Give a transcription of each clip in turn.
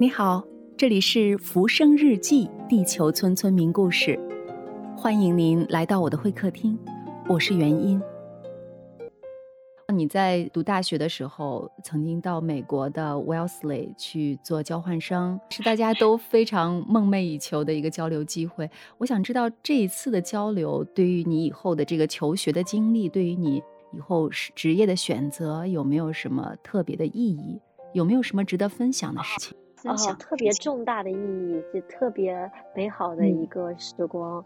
你好，这里是《浮生日记》地球村村民故事，欢迎您来到我的会客厅，我是元音。你在读大学的时候，曾经到美国的 Wellesley 去做交换生，是大家都非常梦寐以求的一个交流机会。我想知道这一次的交流对于你以后的这个求学的经历，对于你以后职业的选择有没有什么特别的意义？有没有什么值得分享的事情？哦，特别重大的意义，就特别美好的一个时光，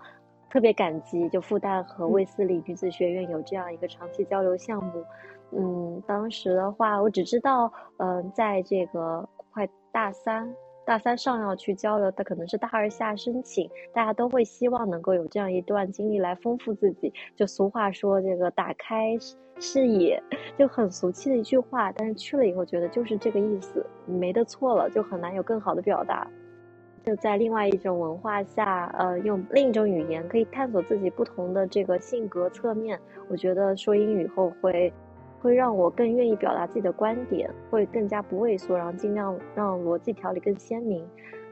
特别感激，就复旦和卫斯理女子学院有这样一个长期交流项目。嗯，当时的话，我只知道，嗯，在这个快大三。大三上要去交流，他可能是大二下申请，大家都会希望能够有这样一段经历来丰富自己。就俗话说，这个打开视野，就很俗气的一句话，但是去了以后觉得就是这个意思，没得错了，就很难有更好的表达。就在另外一种文化下，呃，用另一种语言可以探索自己不同的这个性格侧面。我觉得说英语后会。会让我更愿意表达自己的观点，会更加不畏缩，然后尽量让逻辑条理更鲜明。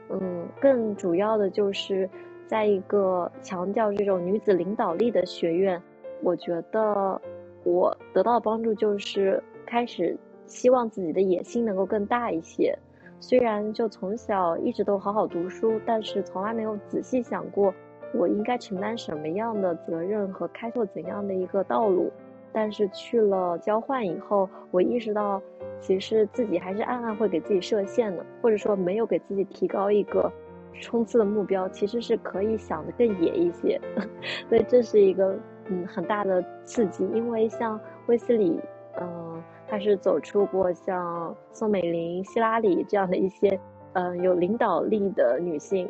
嗯，更主要的就是在一个强调这种女子领导力的学院，我觉得我得到的帮助就是开始希望自己的野心能够更大一些。虽然就从小一直都好好读书，但是从来没有仔细想过我应该承担什么样的责任和开拓怎样的一个道路。但是去了交换以后，我意识到，其实自己还是暗暗会给自己设限的，或者说没有给自己提高一个冲刺的目标，其实是可以想的更野一些。所以这是一个嗯很大的刺激，因为像威斯里，嗯，他是走出过像宋美龄、希拉里这样的一些嗯有领导力的女性，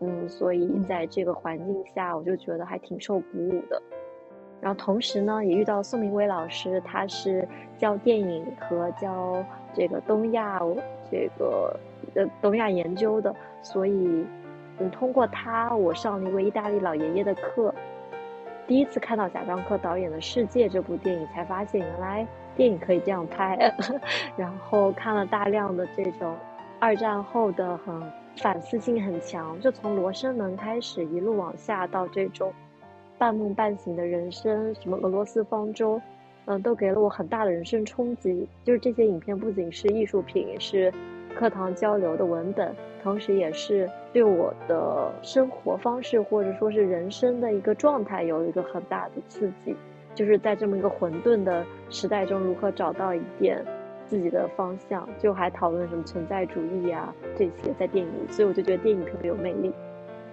嗯，所以在这个环境下，我就觉得还挺受鼓舞的。然后同时呢，也遇到宋明威老师，他是教电影和教这个东亚这个呃东亚研究的，所以嗯通过他，我上了一位意大利老爷爷的课，第一次看到贾樟柯导演的《世界》这部电影，才发现原来电影可以这样拍。然后看了大量的这种二战后的很反思性很强，就从《罗生门》开始一路往下到这种。半梦半醒的人生，什么俄罗斯方舟，嗯，都给了我很大的人生冲击。就是这些影片不仅是艺术品，是课堂交流的文本，同时也是对我的生活方式或者说是人生的一个状态有一个很大的刺激。就是在这么一个混沌的时代中，如何找到一点自己的方向，就还讨论什么存在主义呀这些在电影里，所以我就觉得电影特别有魅力。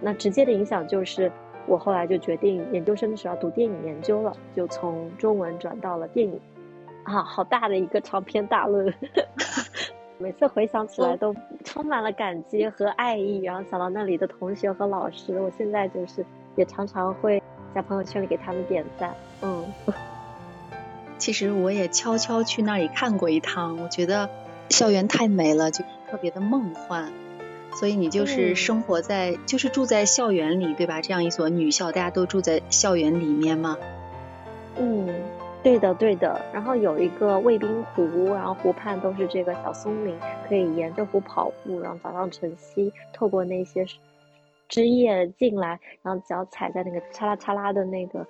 那直接的影响就是。我后来就决定研究生的时候读电影研究了，就从中文转到了电影，啊，好大的一个长篇大论，每次回想起来都充满了感激和爱意，然后想到那里的同学和老师，我现在就是也常常会在朋友圈里给他们点赞。嗯，其实我也悄悄去那里看过一趟，我觉得校园太美了，就特别的梦幻。所以你就是生活在，就是住在校园里，对吧？这样一所女校，大家都住在校园里面吗？嗯，对的，对的。然后有一个卫兵湖，然后湖畔都是这个小松林，可以沿着湖跑步，然后早上晨曦透过那些枝叶进来，然后脚踩在那个嚓啦嚓啦的那个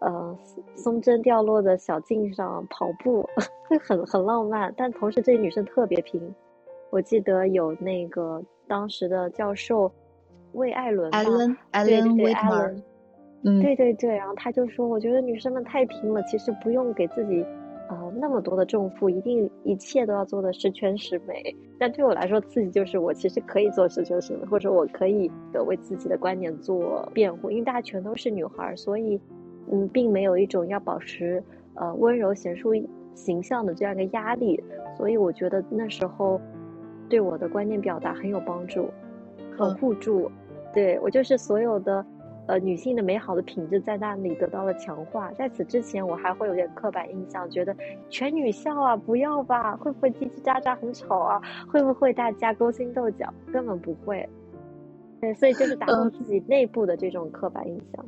呃松针掉落的小径上跑步，会 很很浪漫。但同时这些女生特别拼，我记得有那个。当时的教授魏艾伦，艾伦，艾伦，对艾伦，嗯，对对对，然后他就说，我觉得女生们太拼了，其实不用给自己呃那么多的重负，一定一切都要做的十全十美。但对我来说，自己就是我其实可以做十全十美，或者我可以的为自己的观点做辩护，因为大家全都是女孩，所以嗯，并没有一种要保持呃温柔贤淑形象的这样一个压力，所以我觉得那时候。对我的观念表达很有帮助，很互助。对我就是所有的，呃，女性的美好的品质在那里得到了强化。在此之前，我还会有点刻板印象，觉得全女校啊，不要吧，会不会叽叽喳喳很吵啊？会不会大家勾心斗角？根本不会。对，所以就是打破自己内部的这种刻板印象。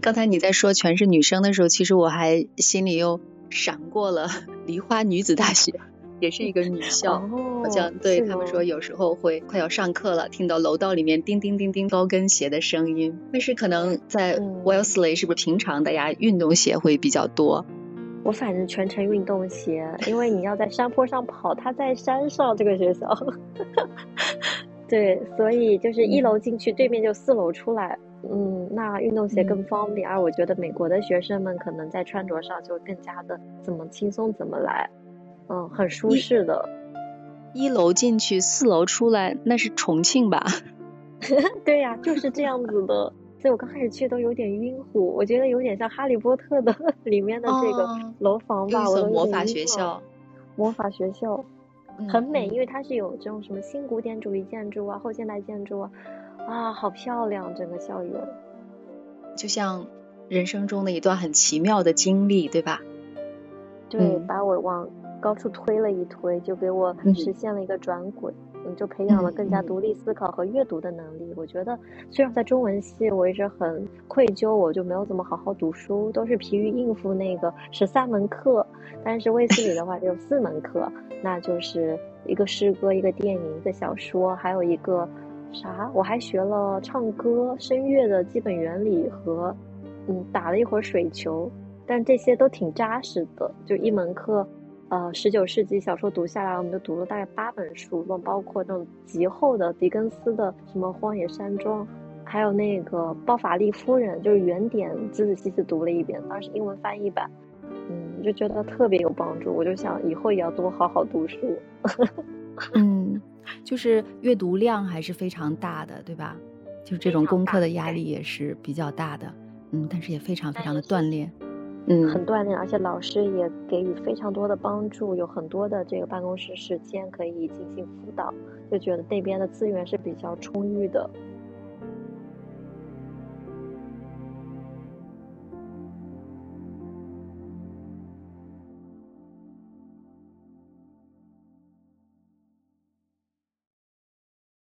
刚才你在说全是女生的时候，其实我还心里又闪过了 梨花女子大学。也是一个女校，哦，好像对他们说有时候会快要上课了，听到楼道里面叮叮叮叮高跟鞋的声音。但是可能在嗯 Wellesley 是不是平常大家运动鞋会比较多？我反正全程运动鞋，因为你要在山坡上跑，它在山上这个学校。对，所以就是一楼进去，对面就四楼出来。嗯，那运动鞋更方便，而我觉得美国的学生们可能在穿着上就更加的怎么轻松怎么来，嗯，很舒适的。一楼进去，四楼出来，那是重庆吧？对呀、就是这样子的。所以我刚开始去都有点晕乎，我觉得有点像《哈利波特》的 里面的这个哦楼房吧，我都有所魔法学校，魔法学校。嗯很美，嗯因为它是有这种什么新古典主义建筑啊、后现代建筑啊，啊，好漂亮，整个校园。就像人生中的一段很奇妙的经历，对吧？对，嗯把我往高处推了一推，就给我嗯实现了一个转轨，嗯，就培养了更加独立思考和阅读的能力。我觉得，虽然在中文系我一直很愧疚，我就没有怎么好好读书，都是疲于应付那个十三门课，但是卫斯理的话只有四门课，那就是一个诗歌、一个电影、一个小说，还有一个啥？我还学了唱歌、声乐的基本原理和，嗯，打了一会儿水球。但这些都挺扎实的，就一门课，呃，十九世纪小说读下来，我们就读了大概八本书，中包括这种极厚的狄更斯的什么《荒野山庄》，还有那个《包法利夫人》，就是原点仔仔细细读了一遍，当时英文翻译版，嗯，就觉得特别有帮助，我就想以后也要多好好读书。嗯，就是阅读量还是非常大的，对吧？就是这种功课的压力也是比较大的，嗯，但是也非常非常的锻炼，嗯很锻炼，而且老师也给予非常多的帮助，有很多的这个办公室时间可以进行辅导，就觉得那边的资源是比较充裕的。